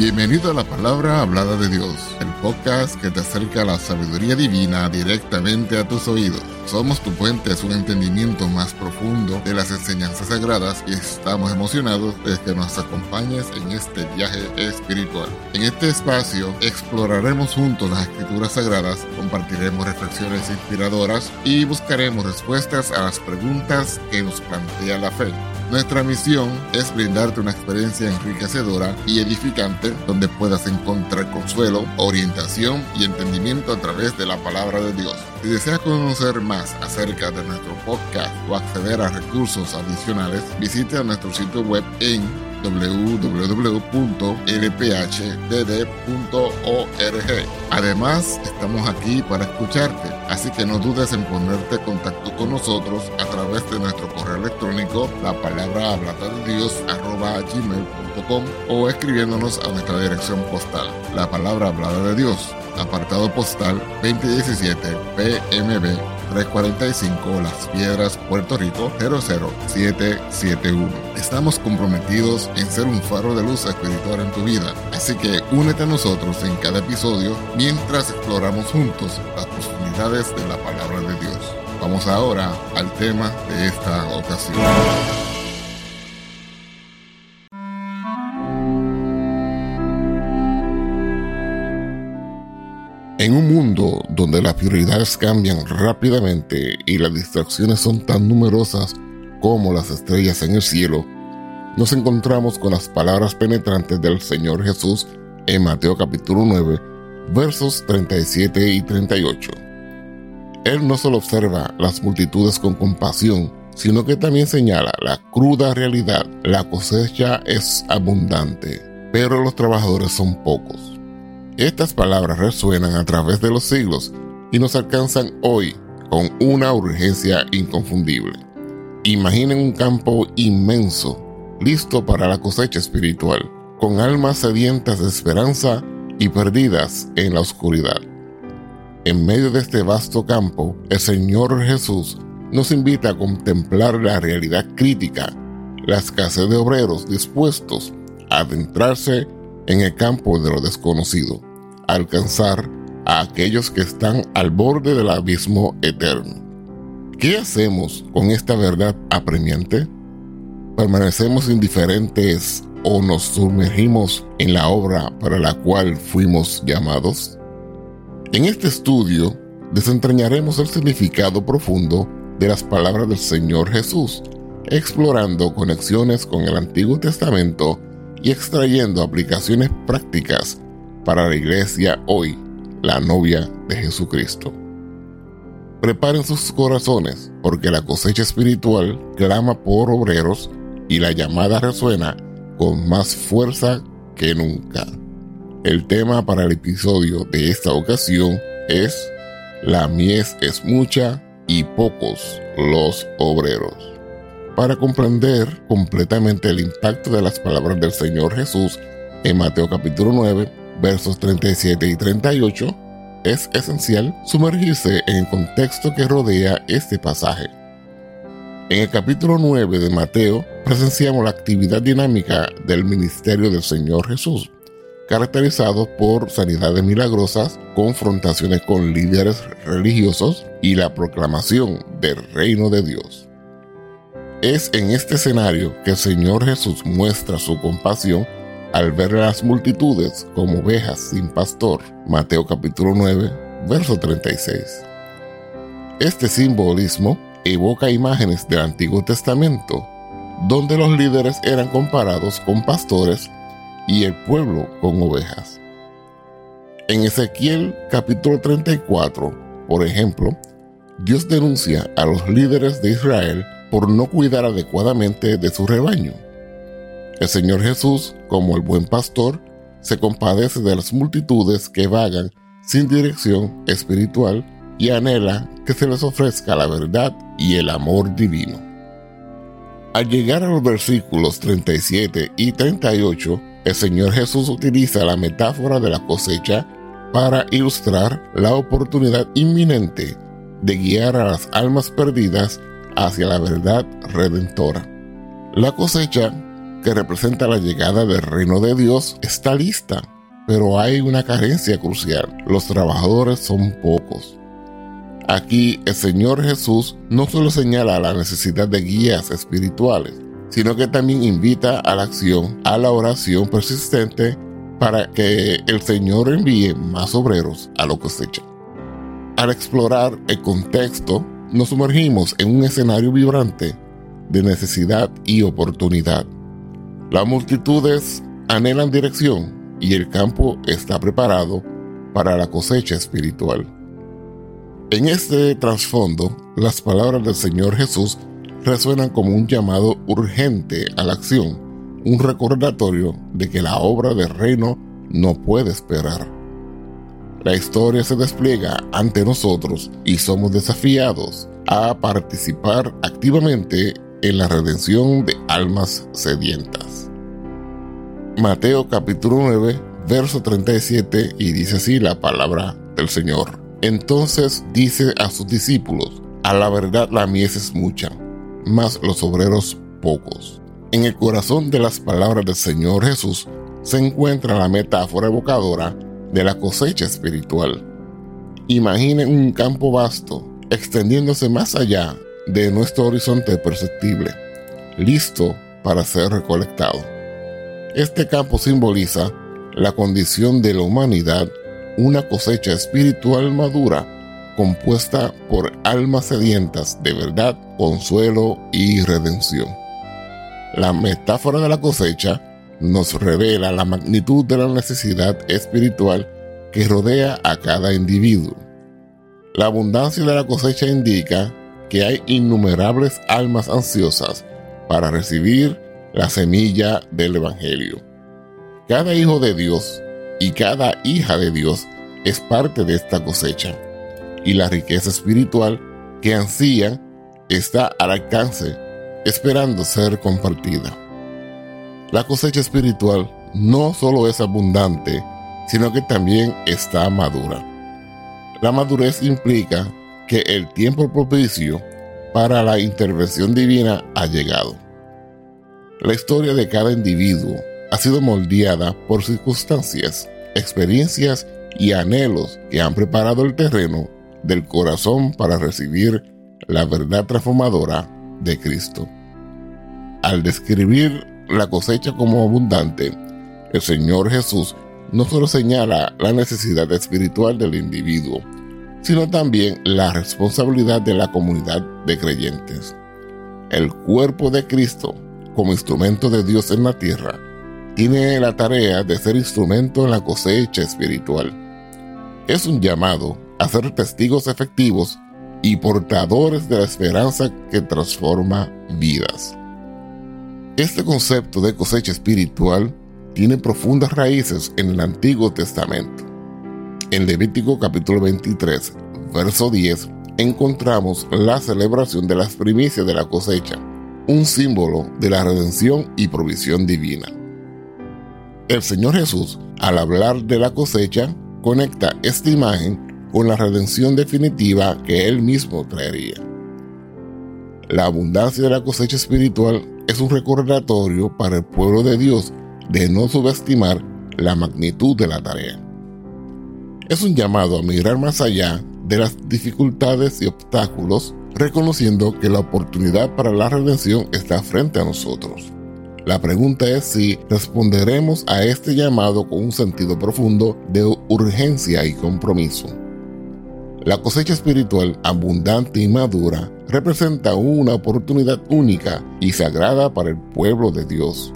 Bienvenido a la palabra hablada de Dios, el podcast que te acerca a la sabiduría divina directamente a tus oídos. Somos tu puente a un entendimiento más profundo de las enseñanzas sagradas y estamos emocionados de que nos acompañes en este viaje espiritual. En este espacio exploraremos juntos las escrituras sagradas, compartiremos reflexiones inspiradoras y buscaremos respuestas a las preguntas que nos plantea la fe. Nuestra misión es brindarte una experiencia enriquecedora y edificante donde puedas encontrar consuelo, orientación y entendimiento a través de la palabra de Dios. Si deseas conocer más acerca de nuestro podcast o acceder a recursos adicionales, visita nuestro sitio web en www.lphdd.org. Además, estamos aquí para escucharte, así que no dudes en ponerte en contacto con nosotros a través de nuestro correo electrónico, la palabra hablada de Dios gmail.com o escribiéndonos a nuestra dirección postal, la palabra hablada de Dios, apartado postal 2017 PMB 345 Las Piedras, Puerto Rico 00771. Estamos comprometidos en ser un faro de luz espiritual en tu vida, así que únete a nosotros en cada episodio mientras exploramos juntos las profundidades de la palabra de Dios. Vamos ahora al tema de esta ocasión. En un mundo donde las prioridades cambian rápidamente y las distracciones son tan numerosas como las estrellas en el cielo, nos encontramos con las palabras penetrantes del Señor Jesús en Mateo capítulo 9, versos 37 y 38. Él no solo observa las multitudes con compasión, sino que también señala la cruda realidad. La cosecha es abundante, pero los trabajadores son pocos. Estas palabras resuenan a través de los siglos y nos alcanzan hoy con una urgencia inconfundible. Imaginen un campo inmenso, listo para la cosecha espiritual, con almas sedientas de esperanza y perdidas en la oscuridad. En medio de este vasto campo, el Señor Jesús nos invita a contemplar la realidad crítica, la escasez de obreros dispuestos a adentrarse en el campo de lo desconocido alcanzar a aquellos que están al borde del abismo eterno. ¿Qué hacemos con esta verdad apremiante? ¿Permanecemos indiferentes o nos sumergimos en la obra para la cual fuimos llamados? En este estudio desentrañaremos el significado profundo de las palabras del Señor Jesús, explorando conexiones con el Antiguo Testamento y extrayendo aplicaciones prácticas para la iglesia hoy, la novia de Jesucristo. Preparen sus corazones porque la cosecha espiritual clama por obreros y la llamada resuena con más fuerza que nunca. El tema para el episodio de esta ocasión es La mies es mucha y pocos los obreros. Para comprender completamente el impacto de las palabras del Señor Jesús en Mateo capítulo 9, versos 37 y 38, es esencial sumergirse en el contexto que rodea este pasaje. En el capítulo 9 de Mateo presenciamos la actividad dinámica del ministerio del Señor Jesús, caracterizado por sanidades milagrosas, confrontaciones con líderes religiosos y la proclamación del reino de Dios. Es en este escenario que el Señor Jesús muestra su compasión al ver las multitudes como ovejas sin pastor. Mateo capítulo 9, verso 36. Este simbolismo evoca imágenes del Antiguo Testamento, donde los líderes eran comparados con pastores y el pueblo con ovejas. En Ezequiel capítulo 34, por ejemplo, Dios denuncia a los líderes de Israel por no cuidar adecuadamente de su rebaño. El Señor Jesús, como el buen pastor, se compadece de las multitudes que vagan sin dirección espiritual y anhela que se les ofrezca la verdad y el amor divino. Al llegar a los versículos 37 y 38, el Señor Jesús utiliza la metáfora de la cosecha para ilustrar la oportunidad inminente de guiar a las almas perdidas hacia la verdad redentora. La cosecha que representa la llegada del reino de Dios, está lista, pero hay una carencia crucial. Los trabajadores son pocos. Aquí el Señor Jesús no solo señala la necesidad de guías espirituales, sino que también invita a la acción, a la oración persistente para que el Señor envíe más obreros a lo cosecha. Al explorar el contexto, nos sumergimos en un escenario vibrante de necesidad y oportunidad. Las multitudes anhelan dirección y el campo está preparado para la cosecha espiritual. En este trasfondo, las palabras del Señor Jesús resuenan como un llamado urgente a la acción, un recordatorio de que la obra del reino no puede esperar. La historia se despliega ante nosotros y somos desafiados a participar activamente en la redención de almas sedientas. Mateo capítulo 9, verso 37 y dice así la palabra del Señor. Entonces dice a sus discípulos, a la verdad la mies es mucha, mas los obreros pocos. En el corazón de las palabras del Señor Jesús se encuentra la metáfora evocadora de la cosecha espiritual. Imaginen un campo vasto, extendiéndose más allá de nuestro horizonte perceptible, listo para ser recolectado. Este campo simboliza la condición de la humanidad, una cosecha espiritual madura compuesta por almas sedientas de verdad, consuelo y redención. La metáfora de la cosecha nos revela la magnitud de la necesidad espiritual que rodea a cada individuo. La abundancia de la cosecha indica que hay innumerables almas ansiosas para recibir la semilla del Evangelio. Cada hijo de Dios y cada hija de Dios es parte de esta cosecha, y la riqueza espiritual que ansían está al alcance, esperando ser compartida. La cosecha espiritual no solo es abundante, sino que también está madura. La madurez implica que el tiempo propicio para la intervención divina ha llegado. La historia de cada individuo ha sido moldeada por circunstancias, experiencias y anhelos que han preparado el terreno del corazón para recibir la verdad transformadora de Cristo. Al describir la cosecha como abundante, el Señor Jesús no solo señala la necesidad espiritual del individuo, sino también la responsabilidad de la comunidad de creyentes. El cuerpo de Cristo, como instrumento de Dios en la tierra, tiene la tarea de ser instrumento en la cosecha espiritual. Es un llamado a ser testigos efectivos y portadores de la esperanza que transforma vidas. Este concepto de cosecha espiritual tiene profundas raíces en el Antiguo Testamento. En Levítico capítulo 23, verso 10, encontramos la celebración de las primicias de la cosecha, un símbolo de la redención y provisión divina. El Señor Jesús, al hablar de la cosecha, conecta esta imagen con la redención definitiva que Él mismo traería. La abundancia de la cosecha espiritual es un recordatorio para el pueblo de Dios de no subestimar la magnitud de la tarea es un llamado a mirar más allá de las dificultades y obstáculos, reconociendo que la oportunidad para la redención está frente a nosotros. La pregunta es si responderemos a este llamado con un sentido profundo de urgencia y compromiso. La cosecha espiritual abundante y madura representa una oportunidad única y sagrada para el pueblo de Dios.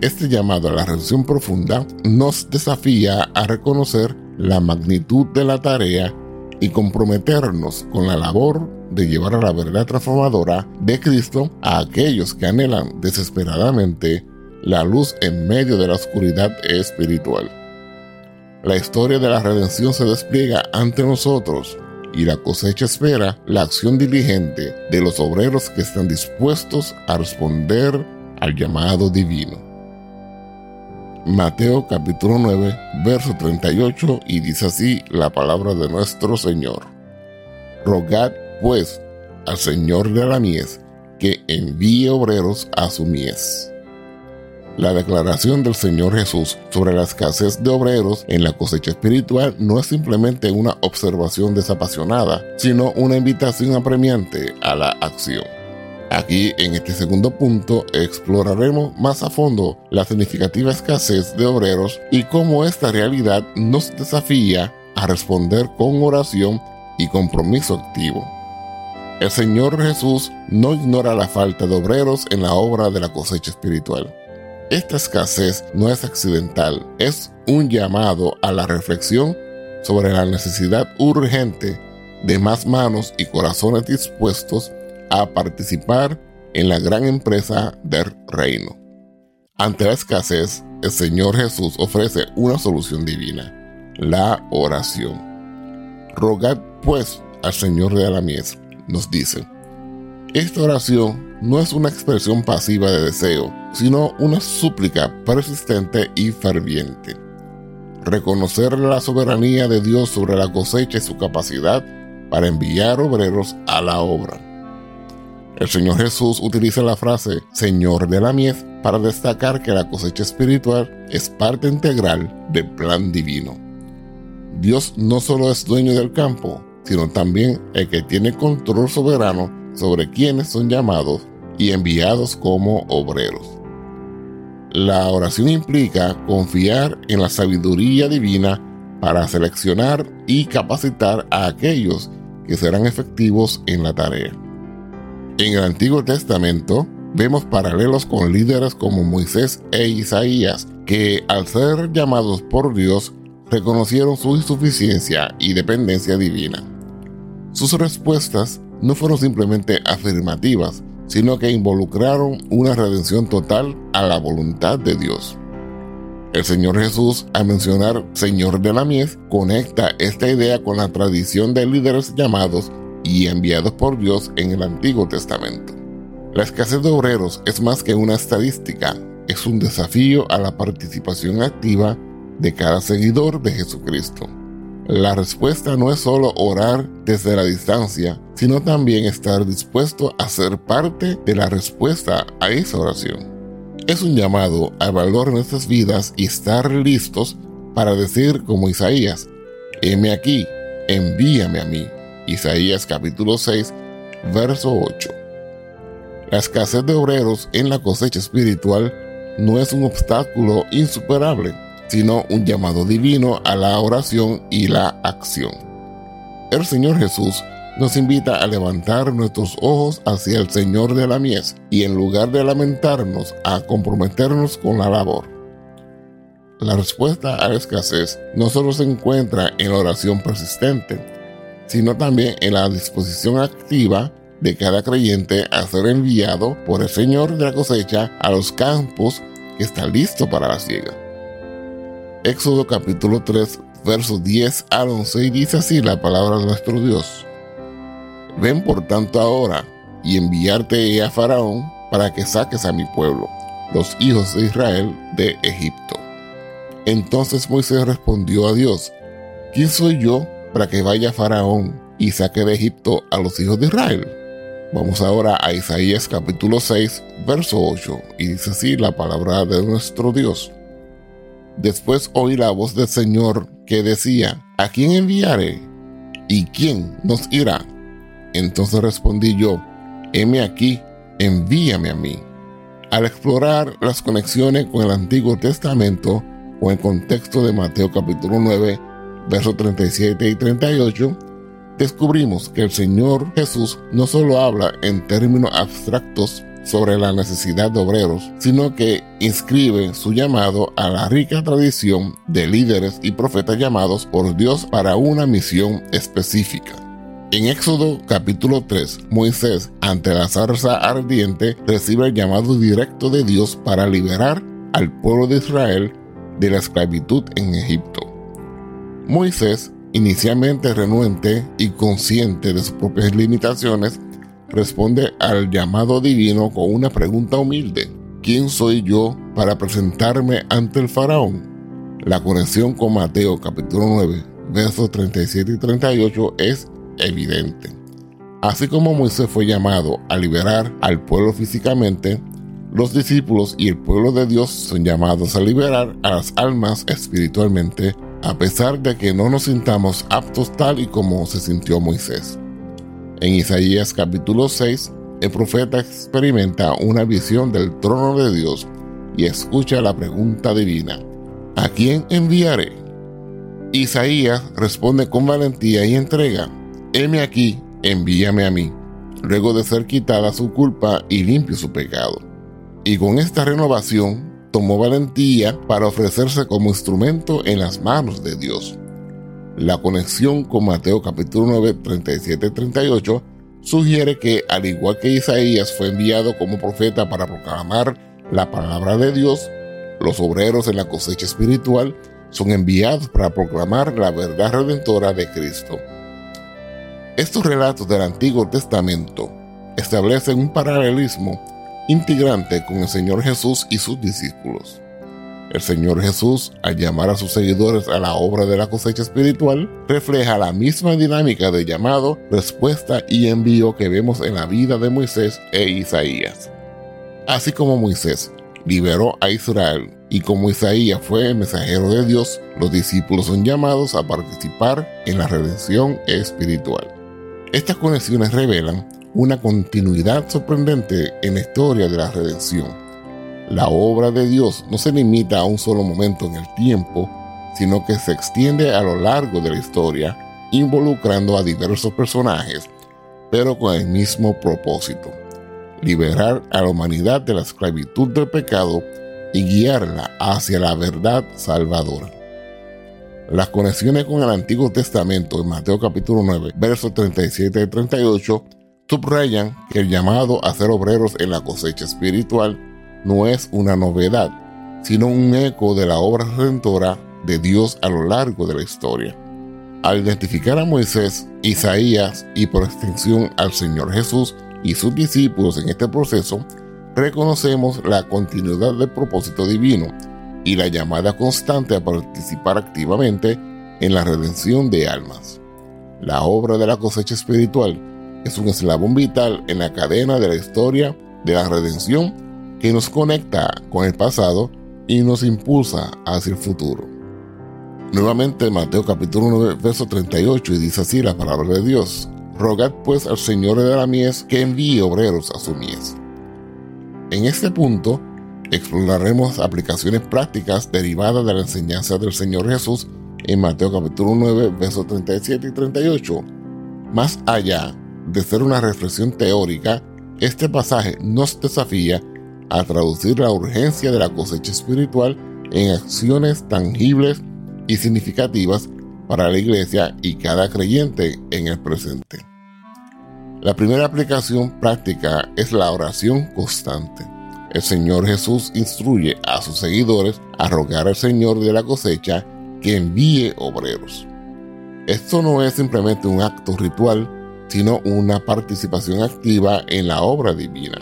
Este llamado a la redención profunda nos desafía a reconocer la magnitud de la tarea y comprometernos con la labor de llevar a la verdad transformadora de Cristo a aquellos que anhelan desesperadamente la luz en medio de la oscuridad espiritual. La historia de la redención se despliega ante nosotros y la cosecha espera la acción diligente de los obreros que están dispuestos a responder al llamado divino. Mateo capítulo 9, verso 38, y dice así la palabra de nuestro Señor. Rogad pues al Señor de la mies que envíe obreros a su mies. La declaración del Señor Jesús sobre la escasez de obreros en la cosecha espiritual no es simplemente una observación desapasionada, sino una invitación apremiante a la acción. Aquí, en este segundo punto, exploraremos más a fondo la significativa escasez de obreros y cómo esta realidad nos desafía a responder con oración y compromiso activo. El Señor Jesús no ignora la falta de obreros en la obra de la cosecha espiritual. Esta escasez no es accidental, es un llamado a la reflexión sobre la necesidad urgente de más manos y corazones dispuestos a participar en la gran empresa del reino. Ante la escasez, el Señor Jesús ofrece una solución divina, la oración. Rogad pues al Señor de la mies, nos dice. Esta oración no es una expresión pasiva de deseo, sino una súplica persistente y ferviente. Reconocer la soberanía de Dios sobre la cosecha y su capacidad para enviar obreros a la obra. El Señor Jesús utiliza la frase Señor de la mies para destacar que la cosecha espiritual es parte integral del plan divino. Dios no solo es dueño del campo, sino también el que tiene control soberano sobre quienes son llamados y enviados como obreros. La oración implica confiar en la sabiduría divina para seleccionar y capacitar a aquellos que serán efectivos en la tarea. En el Antiguo Testamento vemos paralelos con líderes como Moisés e Isaías, que al ser llamados por Dios reconocieron su insuficiencia y dependencia divina. Sus respuestas no fueron simplemente afirmativas, sino que involucraron una redención total a la voluntad de Dios. El Señor Jesús, al mencionar Señor de la Mies, conecta esta idea con la tradición de líderes llamados y enviados por Dios en el Antiguo Testamento. La escasez de obreros es más que una estadística, es un desafío a la participación activa de cada seguidor de Jesucristo. La respuesta no es solo orar desde la distancia, sino también estar dispuesto a ser parte de la respuesta a esa oración. Es un llamado al valor en nuestras vidas y estar listos para decir como Isaías, heme aquí, envíame a mí. Isaías capítulo 6, verso 8. La escasez de obreros en la cosecha espiritual no es un obstáculo insuperable sino un llamado divino a la oración y la acción. El Señor Jesús nos invita a levantar nuestros ojos hacia el Señor de la mies y en lugar de lamentarnos, a comprometernos con la labor. La respuesta a la escasez no solo se encuentra en la oración persistente, sino también en la disposición activa de cada creyente a ser enviado por el Señor de la cosecha a los campos que está listo para la siega. Éxodo capítulo 3, versos 10 al 11, y dice así la palabra de nuestro Dios. Ven por tanto ahora y enviarte a Faraón para que saques a mi pueblo, los hijos de Israel, de Egipto. Entonces Moisés respondió a Dios, ¿quién soy yo para que vaya Faraón y saque de Egipto a los hijos de Israel? Vamos ahora a Isaías capítulo 6, verso 8, y dice así la palabra de nuestro Dios. Después oí la voz del Señor que decía, ¿a quién enviaré? ¿Y quién nos irá? Entonces respondí yo, heme aquí, envíame a mí. Al explorar las conexiones con el Antiguo Testamento o en contexto de Mateo capítulo 9, versos 37 y 38, descubrimos que el Señor Jesús no solo habla en términos abstractos sobre la necesidad de obreros, sino que inscribe su llamado a la rica tradición de líderes y profetas llamados por Dios para una misión específica. En Éxodo capítulo 3, Moisés, ante la zarza ardiente, recibe el llamado directo de Dios para liberar al pueblo de Israel de la esclavitud en Egipto. Moisés, inicialmente renuente y consciente de sus propias limitaciones, responde al llamado divino con una pregunta humilde. ¿Quién soy yo para presentarme ante el faraón? La conexión con Mateo capítulo 9, versos 37 y 38 es evidente. Así como Moisés fue llamado a liberar al pueblo físicamente, los discípulos y el pueblo de Dios son llamados a liberar a las almas espiritualmente, a pesar de que no nos sintamos aptos tal y como se sintió Moisés. En Isaías capítulo 6, el profeta experimenta una visión del trono de Dios y escucha la pregunta divina, ¿a quién enviaré? Isaías responde con valentía y entrega, heme aquí, envíame a mí, luego de ser quitada su culpa y limpio su pecado. Y con esta renovación tomó valentía para ofrecerse como instrumento en las manos de Dios. La conexión con Mateo capítulo 9, 37-38 sugiere que, al igual que Isaías fue enviado como profeta para proclamar la palabra de Dios, los obreros en la cosecha espiritual son enviados para proclamar la verdad redentora de Cristo. Estos relatos del Antiguo Testamento establecen un paralelismo integrante con el Señor Jesús y sus discípulos. El Señor Jesús, al llamar a sus seguidores a la obra de la cosecha espiritual, refleja la misma dinámica de llamado, respuesta y envío que vemos en la vida de Moisés e Isaías. Así como Moisés liberó a Israel y como Isaías fue el mensajero de Dios, los discípulos son llamados a participar en la redención espiritual. Estas conexiones revelan una continuidad sorprendente en la historia de la redención. La obra de Dios no se limita a un solo momento en el tiempo, sino que se extiende a lo largo de la historia, involucrando a diversos personajes, pero con el mismo propósito, liberar a la humanidad de la esclavitud del pecado y guiarla hacia la verdad salvadora. Las conexiones con el Antiguo Testamento en Mateo capítulo 9, versos 37 y 38 subrayan que el llamado a ser obreros en la cosecha espiritual no es una novedad, sino un eco de la obra redentora de Dios a lo largo de la historia. Al identificar a Moisés, Isaías y por extensión al Señor Jesús y sus discípulos en este proceso, reconocemos la continuidad del propósito divino y la llamada constante a participar activamente en la redención de almas. La obra de la cosecha espiritual es un eslabón vital en la cadena de la historia de la redención que nos conecta con el pasado y nos impulsa hacia el futuro. Nuevamente Mateo capítulo 9 verso 38 y dice así la palabra de Dios. Rogad pues al Señor de la mies que envíe obreros a su mies. En este punto, exploraremos aplicaciones prácticas derivadas de la enseñanza del Señor Jesús en Mateo capítulo 9, versos 37 y 38. Más allá de ser una reflexión teórica, este pasaje nos desafía a traducir la urgencia de la cosecha espiritual en acciones tangibles y significativas para la iglesia y cada creyente en el presente. La primera aplicación práctica es la oración constante el Señor Jesús instruye a sus seguidores a rogar al Señor de la cosecha que envíe obreros. Esto no es simplemente un acto ritual, sino una participación activa en la obra divina.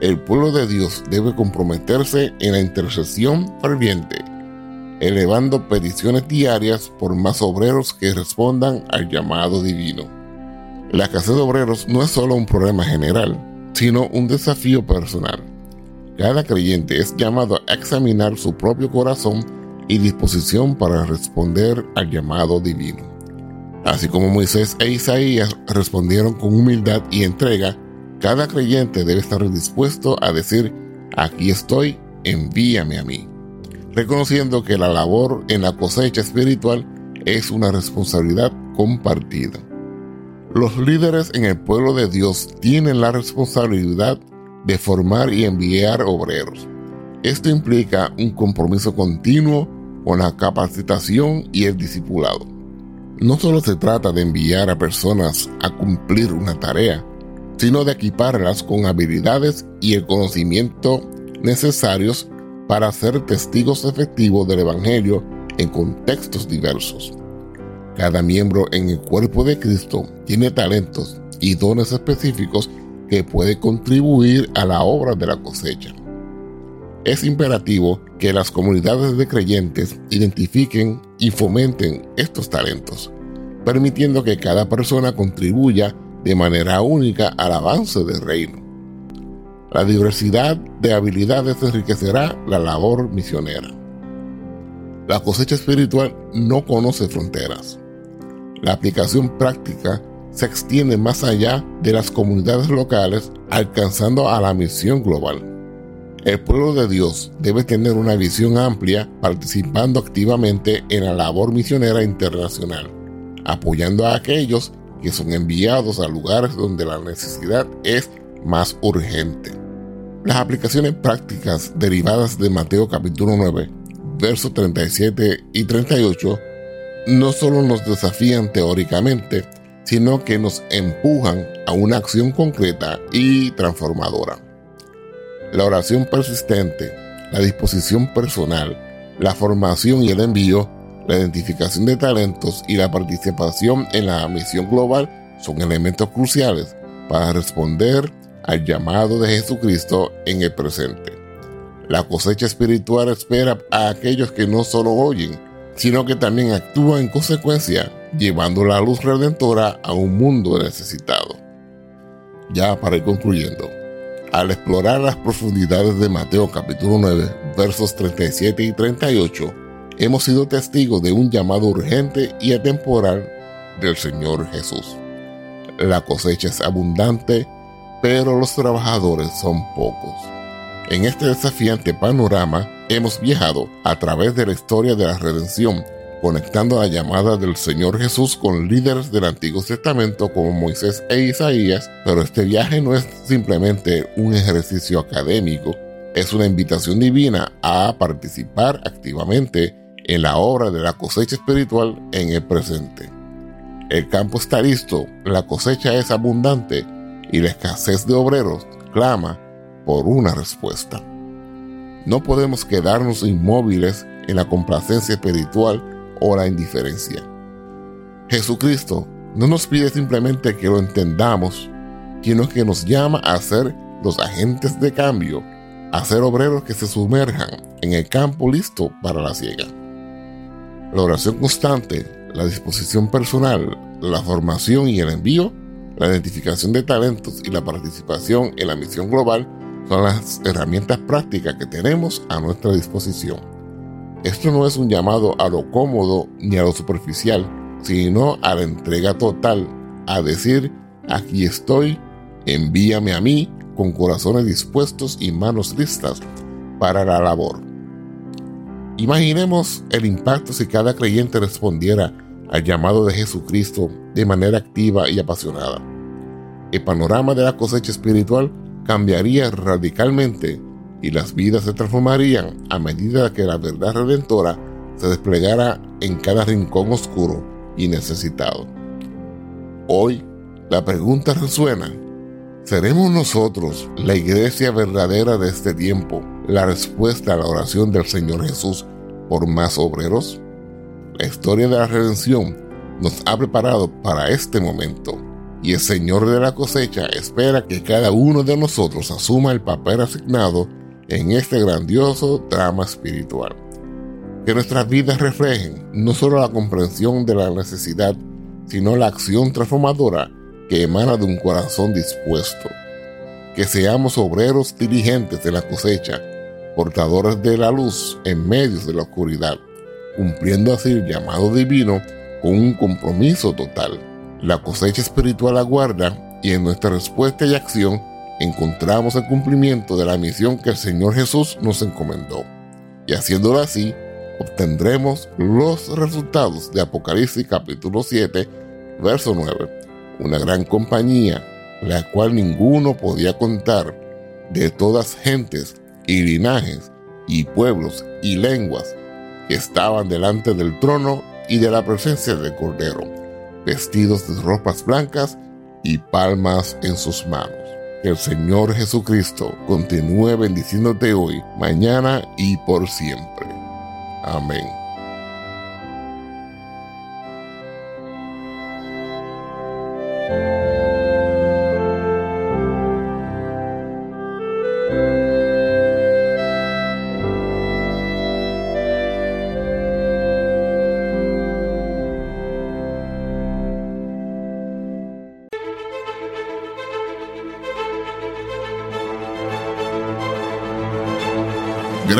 El pueblo de Dios debe comprometerse en la intercesión ferviente, elevando peticiones diarias por más obreros que respondan al llamado divino. La escasez de obreros no es solo un problema general, sino un desafío personal. Cada creyente es llamado a examinar su propio corazón y disposición para responder al llamado divino. Así como Moisés e Isaías respondieron con humildad y entrega, cada creyente debe estar dispuesto a decir, aquí estoy, envíame a mí, reconociendo que la labor en la cosecha espiritual es una responsabilidad compartida. Los líderes en el pueblo de Dios tienen la responsabilidad de formar y enviar obreros. Esto implica un compromiso continuo con la capacitación y el discipulado. No solo se trata de enviar a personas a cumplir una tarea, sino de equiparlas con habilidades y el conocimiento necesarios para ser testigos efectivos del Evangelio en contextos diversos. Cada miembro en el cuerpo de Cristo tiene talentos y dones específicos que puede contribuir a la obra de la cosecha. Es imperativo que las comunidades de creyentes identifiquen y fomenten estos talentos, permitiendo que cada persona contribuya de manera única al avance del reino. La diversidad de habilidades enriquecerá la labor misionera. La cosecha espiritual no conoce fronteras. La aplicación práctica se extiende más allá de las comunidades locales, alcanzando a la misión global. El pueblo de Dios debe tener una visión amplia, participando activamente en la labor misionera internacional, apoyando a aquellos que son enviados a lugares donde la necesidad es más urgente. Las aplicaciones prácticas derivadas de Mateo capítulo 9, versos 37 y 38, no solo nos desafían teóricamente, sino que nos empujan a una acción concreta y transformadora. La oración persistente, la disposición personal, la formación y el envío, la identificación de talentos y la participación en la misión global son elementos cruciales para responder al llamado de Jesucristo en el presente. La cosecha espiritual espera a aquellos que no solo oyen, sino que también actúan en consecuencia llevando la luz redentora a un mundo necesitado. Ya para ir concluyendo, al explorar las profundidades de Mateo capítulo 9, versos 37 y 38, hemos sido testigos de un llamado urgente y atemporal del Señor Jesús. La cosecha es abundante, pero los trabajadores son pocos. En este desafiante panorama hemos viajado a través de la historia de la redención conectando la llamada del Señor Jesús con líderes del Antiguo Testamento como Moisés e Isaías, pero este viaje no es simplemente un ejercicio académico, es una invitación divina a participar activamente en la obra de la cosecha espiritual en el presente. El campo está listo, la cosecha es abundante y la escasez de obreros clama por una respuesta. No podemos quedarnos inmóviles en la complacencia espiritual o la indiferencia. Jesucristo no nos pide simplemente que lo entendamos, sino que nos llama a ser los agentes de cambio, a ser obreros que se sumerjan en el campo listo para la ciega. La oración constante, la disposición personal, la formación y el envío, la identificación de talentos y la participación en la misión global son las herramientas prácticas que tenemos a nuestra disposición. Esto no es un llamado a lo cómodo ni a lo superficial, sino a la entrega total, a decir, aquí estoy, envíame a mí con corazones dispuestos y manos listas para la labor. Imaginemos el impacto si cada creyente respondiera al llamado de Jesucristo de manera activa y apasionada. El panorama de la cosecha espiritual cambiaría radicalmente y las vidas se transformarían a medida que la verdad redentora se desplegara en cada rincón oscuro y necesitado. Hoy, la pregunta resuena, ¿seremos nosotros la iglesia verdadera de este tiempo, la respuesta a la oración del Señor Jesús por más obreros? La historia de la redención nos ha preparado para este momento y el Señor de la cosecha espera que cada uno de nosotros asuma el papel asignado en este grandioso drama espiritual. Que nuestras vidas reflejen no solo la comprensión de la necesidad, sino la acción transformadora que emana de un corazón dispuesto. Que seamos obreros diligentes de la cosecha, portadores de la luz en medio de la oscuridad, cumpliendo así el llamado divino con un compromiso total. La cosecha espiritual aguarda y en nuestra respuesta y acción encontramos el cumplimiento de la misión que el Señor Jesús nos encomendó. Y haciéndolo así, obtendremos los resultados de Apocalipsis capítulo 7, verso 9. Una gran compañía, la cual ninguno podía contar, de todas gentes y linajes y pueblos y lenguas que estaban delante del trono y de la presencia del Cordero, vestidos de ropas blancas y palmas en sus manos. El Señor Jesucristo continúe bendiciéndote hoy, mañana y por siempre. Amén.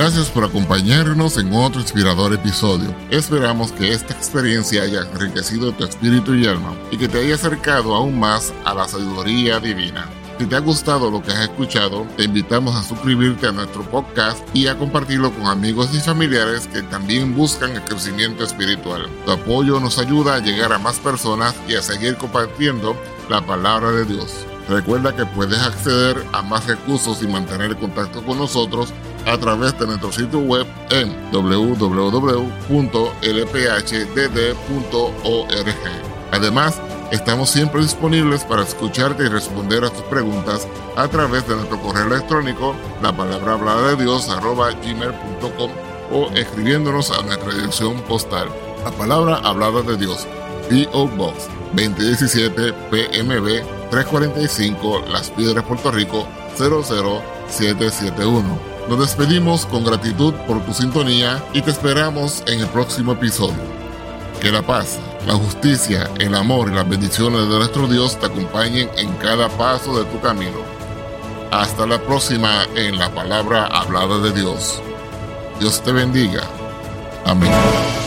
Gracias por acompañarnos en otro inspirador episodio. Esperamos que esta experiencia haya enriquecido tu espíritu y alma y que te haya acercado aún más a la sabiduría divina. Si te ha gustado lo que has escuchado, te invitamos a suscribirte a nuestro podcast y a compartirlo con amigos y familiares que también buscan el crecimiento espiritual. Tu apoyo nos ayuda a llegar a más personas y a seguir compartiendo la palabra de Dios. Recuerda que puedes acceder a más recursos y mantener contacto con nosotros a través de nuestro sitio web en www.lphdd.org. Además, estamos siempre disponibles para escucharte y responder a tus preguntas a través de nuestro correo electrónico, la palabra hablada de Dios, gmail.com o escribiéndonos a nuestra dirección postal, la palabra hablada de Dios, P.O. Box 2017 PMB 345 Las Piedras, Puerto Rico 00771. Nos despedimos con gratitud por tu sintonía y te esperamos en el próximo episodio. Que la paz, la justicia, el amor y las bendiciones de nuestro Dios te acompañen en cada paso de tu camino. Hasta la próxima en la palabra hablada de Dios. Dios te bendiga. Amén.